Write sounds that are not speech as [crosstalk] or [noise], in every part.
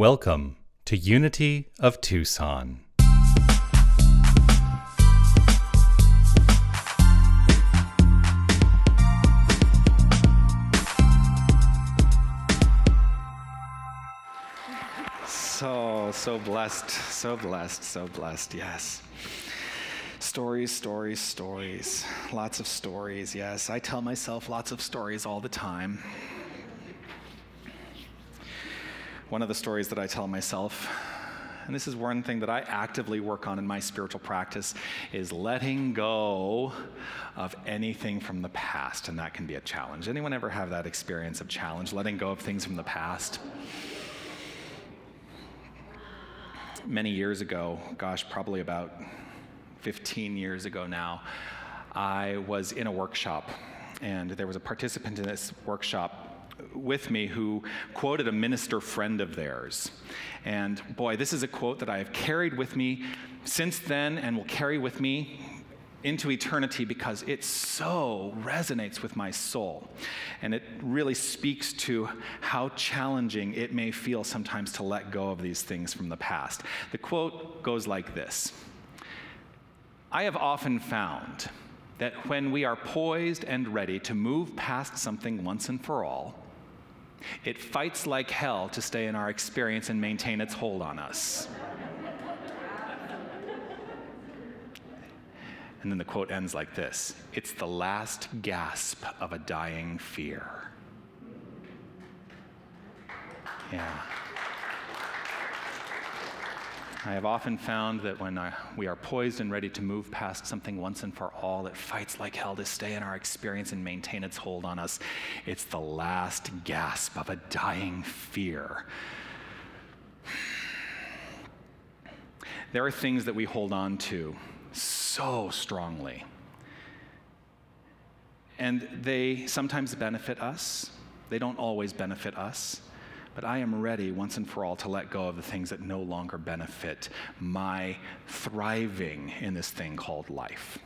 Welcome to Unity of Tucson. So, so blessed, so blessed, so blessed, yes. Stories, stories, stories. Lots of stories, yes. I tell myself lots of stories all the time. One of the stories that I tell myself, and this is one thing that I actively work on in my spiritual practice, is letting go of anything from the past, and that can be a challenge. Anyone ever have that experience of challenge, letting go of things from the past? many years ago, gosh, probably about 15 years ago now, I was in a workshop, and there was a participant in this workshop with me who quoted a minister friend of theirs. And boy, this is a quote that I have carried with me since then and will carry with me into eternity because it so resonates with my soul. And it really speaks to how challenging it may feel sometimes to let go of these things from the past. The quote goes like this I have often found that when we are poised and ready to move past something once and for all, it fights like hell to stay in our experience and maintain its hold on us. And then the quote ends like this It's the last gasp of a dying fear. Yeah. I have often found that when I, we are poised and ready to move past something once and for all that fights like hell to stay in our experience and maintain its hold on us, it's the last gasp of a dying fear. There are things that we hold on to so strongly. And they sometimes benefit us, they don't always benefit us. But I am ready once and for all to let go of the things that no longer benefit my thriving in this thing called life.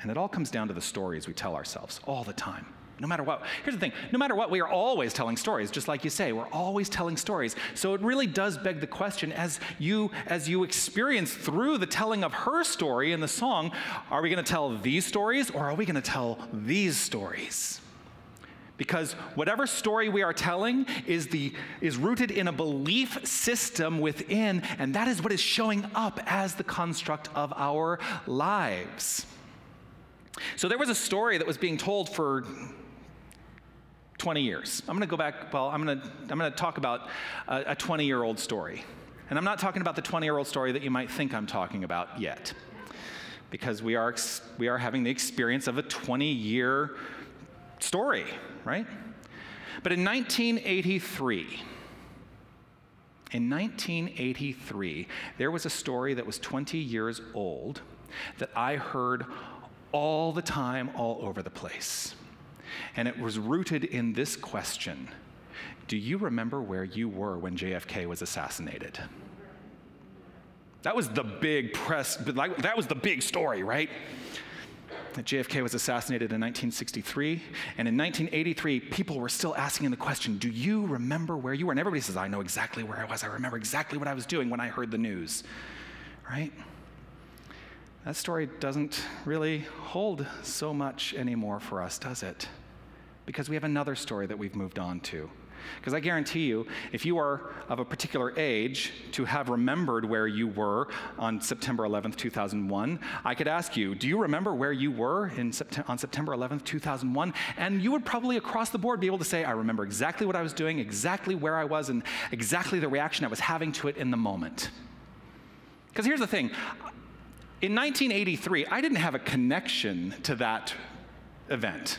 And it all comes down to the stories we tell ourselves all the time. No matter what. Here's the thing no matter what, we are always telling stories, just like you say. We're always telling stories. So it really does beg the question as you, as you experience through the telling of her story in the song, are we going to tell these stories or are we going to tell these stories? Because whatever story we are telling is, the, is rooted in a belief system within, and that is what is showing up as the construct of our lives. So there was a story that was being told for 20 years. I'm going to go back, well, I'm going to, I'm going to talk about a 20 year old story. And I'm not talking about the 20 year old story that you might think I'm talking about yet, because we are, we are having the experience of a 20 year story, right? But in 1983, in 1983, there was a story that was 20 years old that I heard all the time, all over the place. And it was rooted in this question Do you remember where you were when JFK was assassinated? That was the big press, that was the big story, right? JFK was assassinated in 1963. And in 1983, people were still asking the question Do you remember where you were? And everybody says, I know exactly where I was. I remember exactly what I was doing when I heard the news, right? That story doesn't really hold so much anymore for us, does it? because we have another story that we've moved on to. Because I guarantee you, if you are of a particular age to have remembered where you were on September 11th, 2001, I could ask you, do you remember where you were Sept- on September 11th, 2001? And you would probably across the board be able to say, I remember exactly what I was doing, exactly where I was, and exactly the reaction I was having to it in the moment. Because here's the thing in 1983, I didn't have a connection to that event.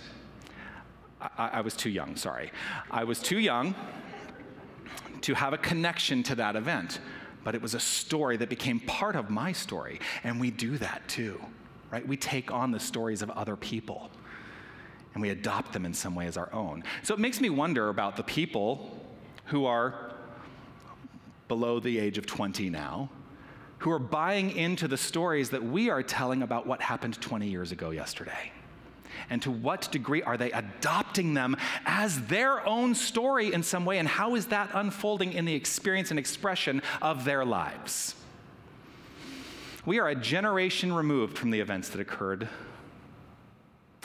I, I was too young, sorry. I was too young to have a connection to that event, but it was a story that became part of my story. And we do that too, right? We take on the stories of other people and we adopt them in some way as our own. So it makes me wonder about the people who are below the age of 20 now, who are buying into the stories that we are telling about what happened 20 years ago yesterday. And to what degree are they adopting them as their own story in some way? And how is that unfolding in the experience and expression of their lives? We are a generation removed from the events that occurred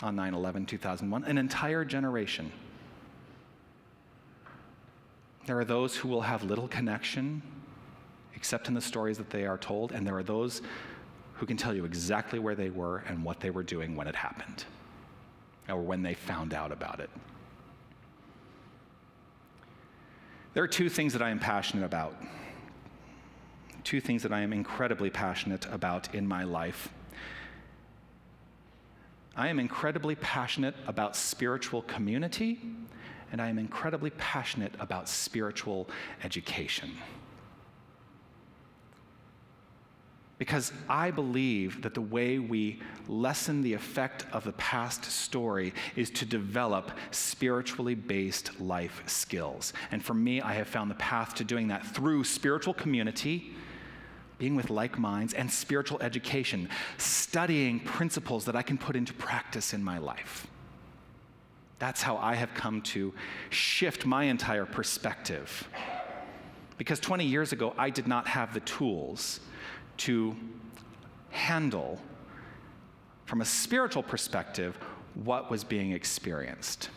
on 9 11 2001, an entire generation. There are those who will have little connection except in the stories that they are told, and there are those who can tell you exactly where they were and what they were doing when it happened or when they found out about it. There are two things that I am passionate about. Two things that I am incredibly passionate about in my life. I am incredibly passionate about spiritual community, and I am incredibly passionate about spiritual education. Because I believe that the way we lessen the effect of the past story is to develop spiritually based life skills. And for me, I have found the path to doing that through spiritual community, being with like minds, and spiritual education, studying principles that I can put into practice in my life. That's how I have come to shift my entire perspective. Because 20 years ago, I did not have the tools to handle, from a spiritual perspective, what was being experienced.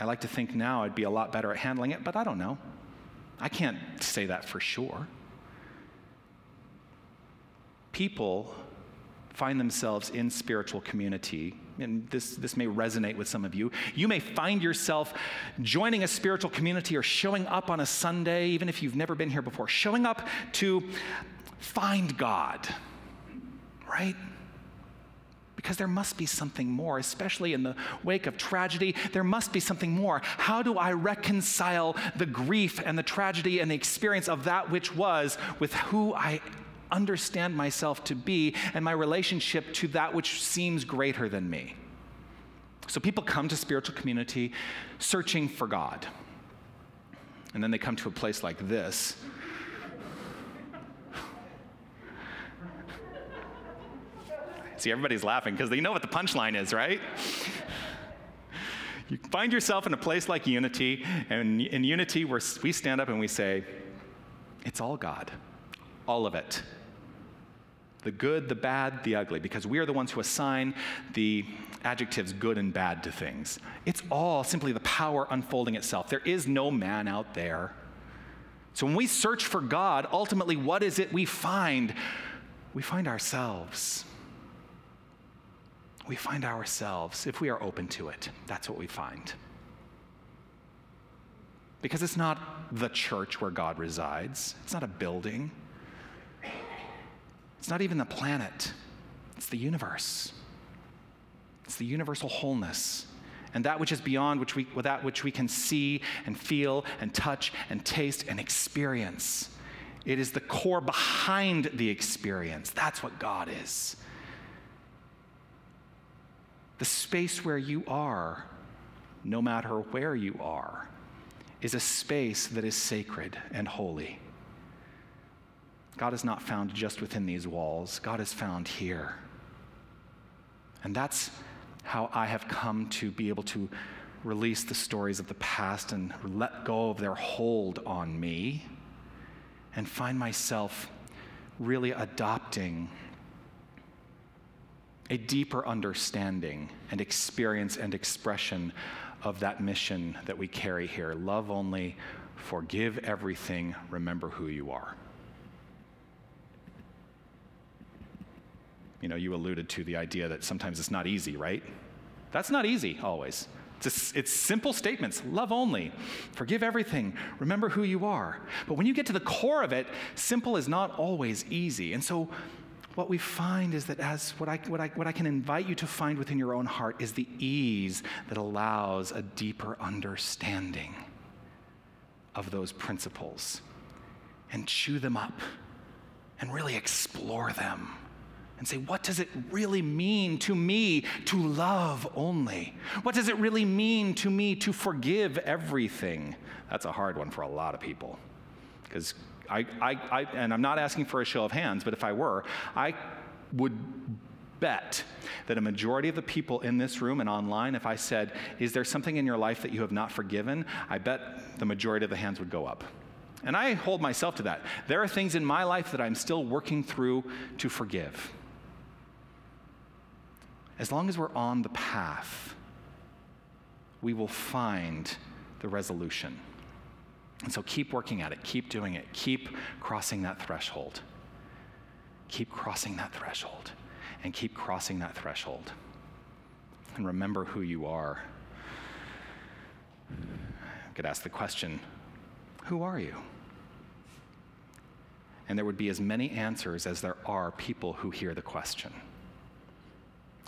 I like to think now I'd be a lot better at handling it, but I don't know. I can't say that for sure. People find themselves in spiritual community and this, this may resonate with some of you. You may find yourself joining a spiritual community or showing up on a Sunday, even if you've never been here before, showing up to find God, right? Because there must be something more, especially in the wake of tragedy. There must be something more. How do I reconcile the grief and the tragedy and the experience of that which was with who I understand myself to be and my relationship to that which seems greater than me. So people come to spiritual community searching for God. And then they come to a place like this. See, everybody's laughing because they know what the punchline is, right? you find yourself in a place like Unity, and in Unity, we stand up and we say, It's all God, all of it the good, the bad, the ugly, because we are the ones who assign the adjectives good and bad to things. It's all simply the power unfolding itself. There is no man out there. So when we search for God, ultimately, what is it we find? We find ourselves. We find ourselves if we are open to it. That's what we find. Because it's not the church where God resides, it's not a building. It's not even the planet, it's the universe. It's the universal wholeness. And that which is beyond which we, that which we can see and feel and touch and taste and experience. It is the core behind the experience. That's what God is. The space where you are, no matter where you are, is a space that is sacred and holy. God is not found just within these walls, God is found here. And that's how I have come to be able to release the stories of the past and let go of their hold on me and find myself really adopting a deeper understanding and experience and expression of that mission that we carry here love only, forgive everything, remember who you are. You know, you alluded to the idea that sometimes it's not easy, right? That's not easy always. It's, it's simple statements love only, forgive everything, remember who you are. But when you get to the core of it, simple is not always easy. And so, what we find is that as what I, what, I, what I can invite you to find within your own heart is the ease that allows a deeper understanding of those principles and chew them up and really explore them and say, what does it really mean to me to love only? What does it really mean to me to forgive everything? That's a hard one for a lot of people. Because I, I, I, and I'm not asking for a show of hands, but if I were, I would bet that a majority of the people in this room and online, if I said, Is there something in your life that you have not forgiven? I bet the majority of the hands would go up. And I hold myself to that. There are things in my life that I'm still working through to forgive. As long as we're on the path, we will find the resolution. And so keep working at it, keep doing it, keep crossing that threshold. Keep crossing that threshold and keep crossing that threshold. And remember who you are. I could ask the question Who are you? And there would be as many answers as there are people who hear the question.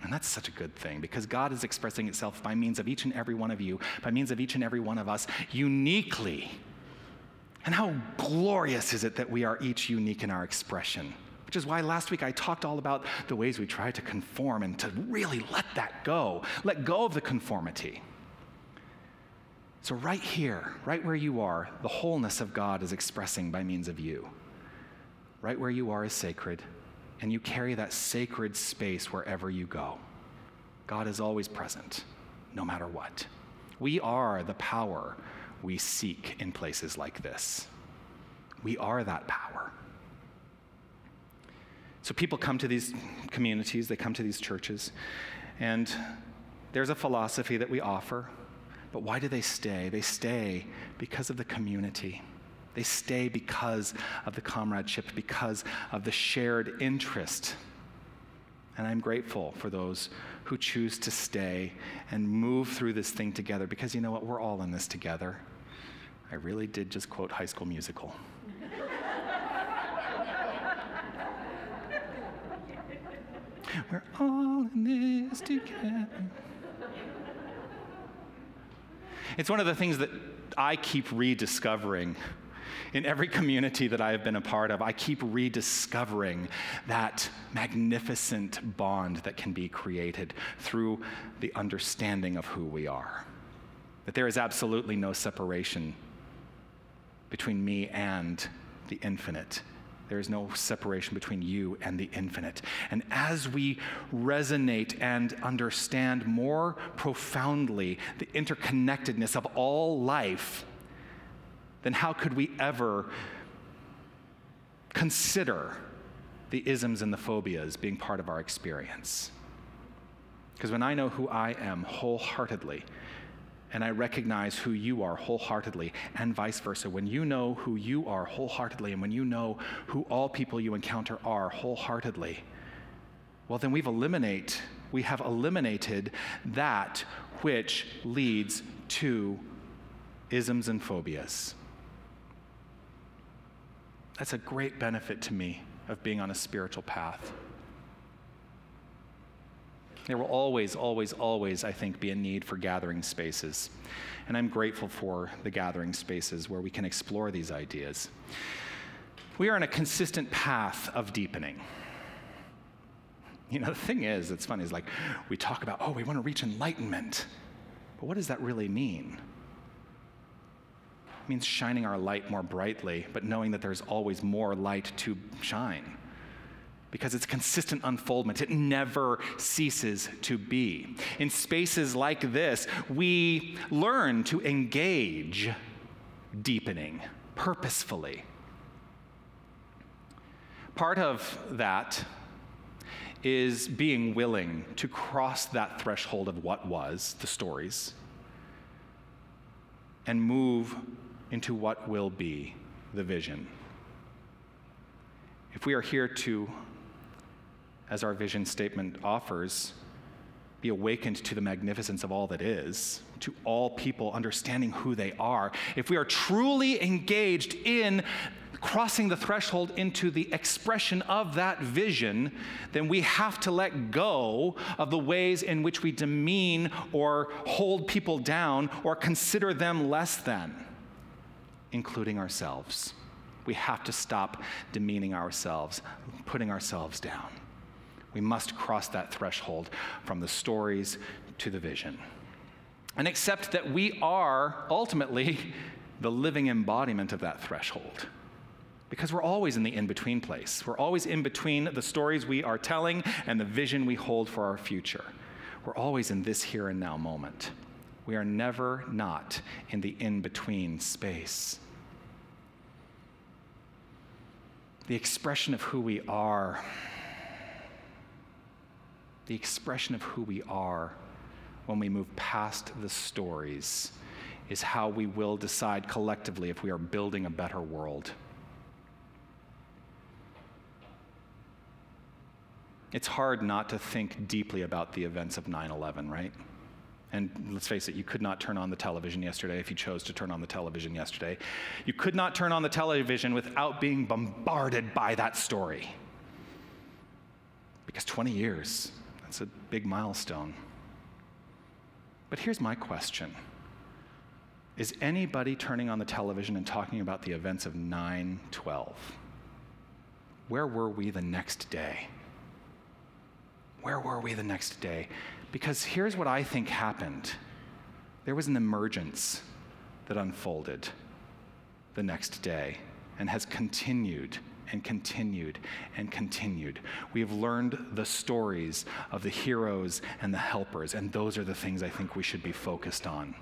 And that's such a good thing because God is expressing itself by means of each and every one of you, by means of each and every one of us, uniquely. And how glorious is it that we are each unique in our expression? Which is why last week I talked all about the ways we try to conform and to really let that go, let go of the conformity. So, right here, right where you are, the wholeness of God is expressing by means of you. Right where you are is sacred, and you carry that sacred space wherever you go. God is always present, no matter what. We are the power we seek in places like this. We are that power. So people come to these communities, they come to these churches, and there's a philosophy that we offer. But why do they stay? They stay because of the community. They stay because of the comradeship, because of the shared interest. And I'm grateful for those who choose to stay and move through this thing together because you know what? We're all in this together. I really did just quote High School Musical. [laughs] We're all in this together. It's one of the things that I keep rediscovering in every community that I have been a part of. I keep rediscovering that magnificent bond that can be created through the understanding of who we are. That there is absolutely no separation between me and the infinite. There is no separation between you and the infinite. And as we resonate and understand more profoundly the interconnectedness of all life, then how could we ever consider the isms and the phobias being part of our experience? Because when I know who I am wholeheartedly, and I recognize who you are wholeheartedly, and vice versa. When you know who you are wholeheartedly, and when you know who all people you encounter are wholeheartedly, well, then we've eliminate, we have eliminated that which leads to isms and phobias. That's a great benefit to me of being on a spiritual path. There will always, always, always, I think, be a need for gathering spaces. And I'm grateful for the gathering spaces where we can explore these ideas. We are on a consistent path of deepening. You know, the thing is, it's funny, is like we talk about, oh, we want to reach enlightenment. But what does that really mean? Means shining our light more brightly, but knowing that there's always more light to shine because it's consistent unfoldment. It never ceases to be. In spaces like this, we learn to engage deepening purposefully. Part of that is being willing to cross that threshold of what was, the stories, and move into what will be, the vision. If we are here to as our vision statement offers, be awakened to the magnificence of all that is, to all people understanding who they are. If we are truly engaged in crossing the threshold into the expression of that vision, then we have to let go of the ways in which we demean or hold people down or consider them less than, including ourselves. We have to stop demeaning ourselves, putting ourselves down. We must cross that threshold from the stories to the vision. And accept that we are ultimately [laughs] the living embodiment of that threshold. Because we're always in the in between place. We're always in between the stories we are telling and the vision we hold for our future. We're always in this here and now moment. We are never not in the in between space. The expression of who we are, the expression of who we are when we move past the stories is how we will decide collectively if we are building a better world. It's hard not to think deeply about the events of 9 11, right? And let's face it, you could not turn on the television yesterday if you chose to turn on the television yesterday. You could not turn on the television without being bombarded by that story. Because 20 years, that's a big milestone. But here's my question Is anybody turning on the television and talking about the events of 9 12? Where were we the next day? Where were we the next day? Because here's what I think happened there was an emergence that unfolded the next day and has continued and continued and continued. We have learned the stories of the heroes and the helpers, and those are the things I think we should be focused on.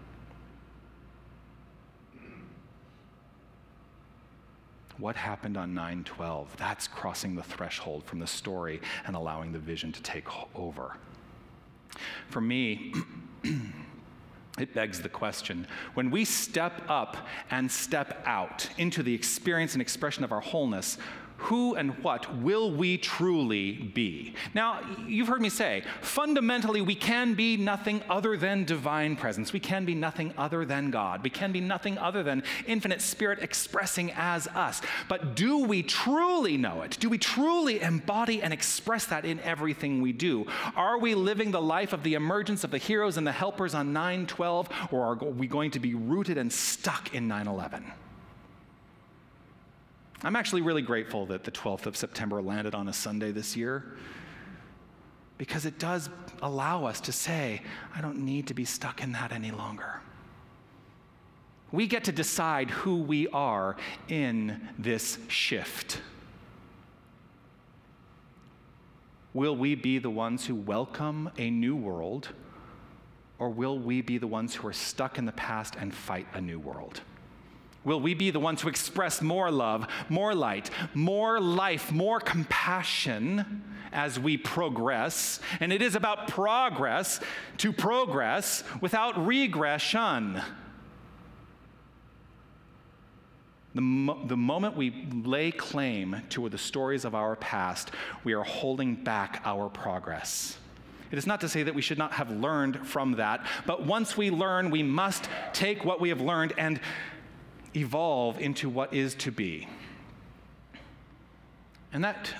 What happened on 912? That's crossing the threshold from the story and allowing the vision to take over. For me, it begs the question when we step up and step out into the experience and expression of our wholeness, who and what will we truly be? Now, you've heard me say, fundamentally, we can be nothing other than divine presence. We can be nothing other than God. We can be nothing other than infinite spirit expressing as us. But do we truly know it? Do we truly embody and express that in everything we do? Are we living the life of the emergence of the heroes and the helpers on 912, or are we going to be rooted and stuck in 9 11? I'm actually really grateful that the 12th of September landed on a Sunday this year because it does allow us to say, I don't need to be stuck in that any longer. We get to decide who we are in this shift. Will we be the ones who welcome a new world, or will we be the ones who are stuck in the past and fight a new world? Will we be the ones who express more love, more light, more life, more compassion as we progress? And it is about progress to progress without regression. The, mo- the moment we lay claim to the stories of our past, we are holding back our progress. It is not to say that we should not have learned from that, but once we learn, we must take what we have learned and evolve into what is to be. And that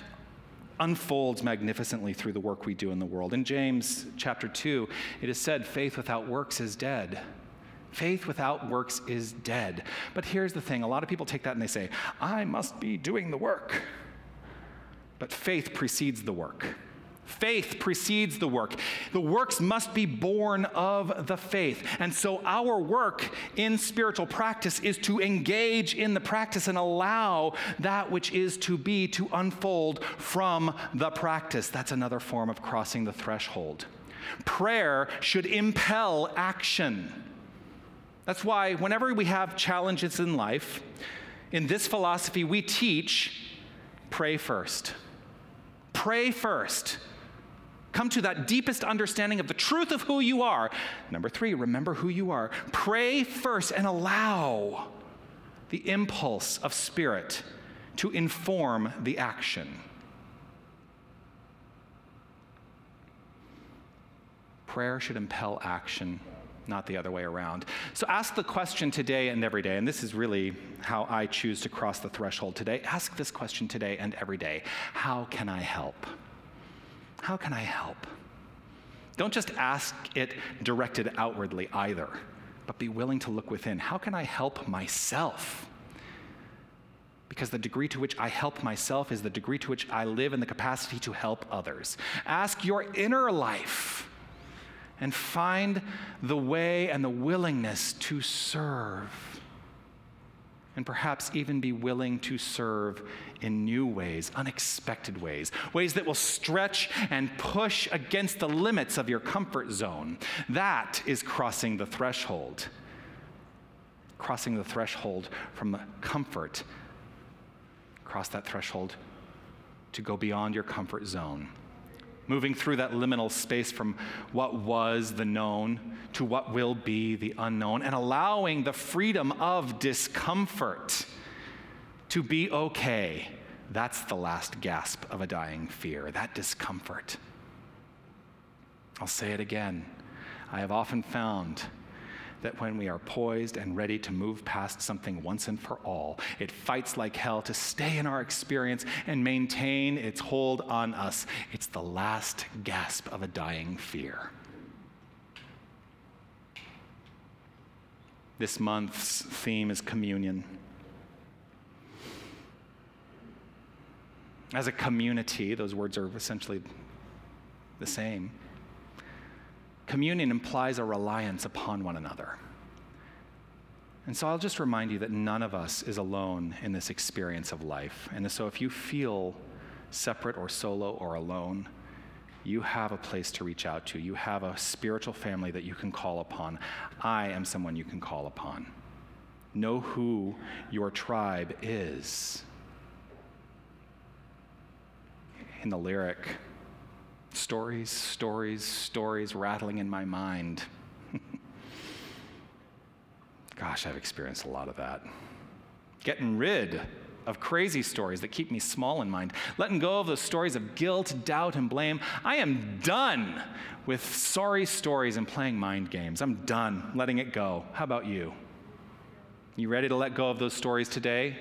unfolds magnificently through the work we do in the world. In James chapter 2, it is said, faith without works is dead. Faith without works is dead. But here's the thing a lot of people take that and they say, I must be doing the work. But faith precedes the work. Faith precedes the work. The works must be born of the faith. And so, our work in spiritual practice is to engage in the practice and allow that which is to be to unfold from the practice. That's another form of crossing the threshold. Prayer should impel action. That's why, whenever we have challenges in life, in this philosophy, we teach pray first. Pray first. Come to that deepest understanding of the truth of who you are. Number three, remember who you are. Pray first and allow the impulse of spirit to inform the action. Prayer should impel action, not the other way around. So ask the question today and every day, and this is really how I choose to cross the threshold today. Ask this question today and every day How can I help? How can I help? Don't just ask it directed outwardly either, but be willing to look within. How can I help myself? Because the degree to which I help myself is the degree to which I live in the capacity to help others. Ask your inner life and find the way and the willingness to serve. And perhaps even be willing to serve in new ways, unexpected ways, ways that will stretch and push against the limits of your comfort zone. That is crossing the threshold. Crossing the threshold from comfort, cross that threshold to go beyond your comfort zone moving through that liminal space from what was the known to what will be the unknown, and allowing the freedom of discomfort to be okay. That's the last gasp of a dying fear, that discomfort. I'll say it again. I have often found that when we are poised and ready to move past something once and for all, it fights like hell to stay in our experience and maintain its hold on us. It's the last gasp of a dying fear. This month's theme is communion. As a community, those words are essentially the same. Communion implies a reliance upon one another. And so I'll just remind you that none of us is alone in this experience of life. And so if you feel separate or solo or alone, you have a place to reach out to. You have a spiritual family that you can call upon. I am someone you can call upon. Know who your tribe is. In the lyric, Stories, stories, stories rattling in my mind. Gosh, I've experienced a lot of that. Getting rid of crazy stories that keep me small in mind, letting go of those stories of guilt, doubt, and blame. I am done with sorry stories and playing mind games. I'm done letting it go. How about you? You ready to let go of those stories today?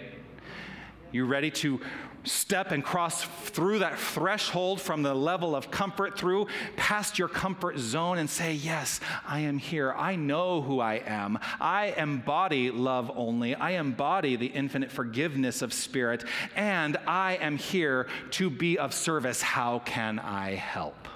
You ready to step and cross through that threshold from the level of comfort through past your comfort zone and say, Yes, I am here. I know who I am. I embody love only. I embody the infinite forgiveness of spirit. And I am here to be of service. How can I help?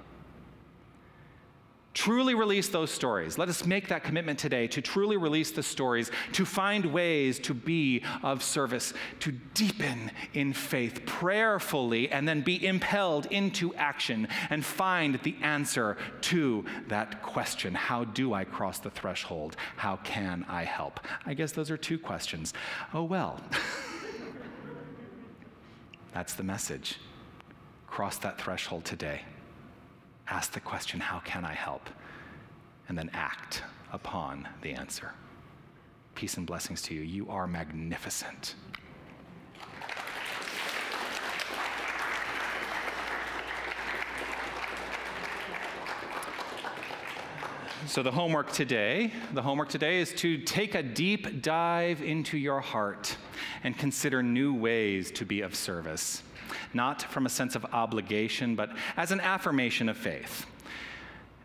Truly release those stories. Let us make that commitment today to truly release the stories, to find ways to be of service, to deepen in faith prayerfully, and then be impelled into action and find the answer to that question How do I cross the threshold? How can I help? I guess those are two questions. Oh, well. [laughs] That's the message. Cross that threshold today ask the question, How can I help? And then act upon the answer. Peace and blessings to you. You are magnificent. So, the homework today, the homework today is to take a deep dive into your heart and consider new ways to be of service not from a sense of obligation, but as an affirmation of faith.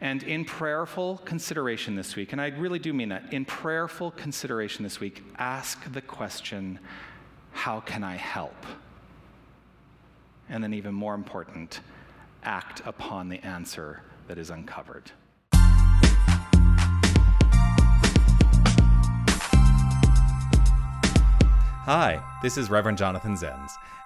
And in prayerful consideration this week, and I really do mean that, in prayerful consideration this week, ask the question, How can I help? And then, even more important, act upon the answer that is uncovered. Hi, this is Reverend Jonathan Zenz,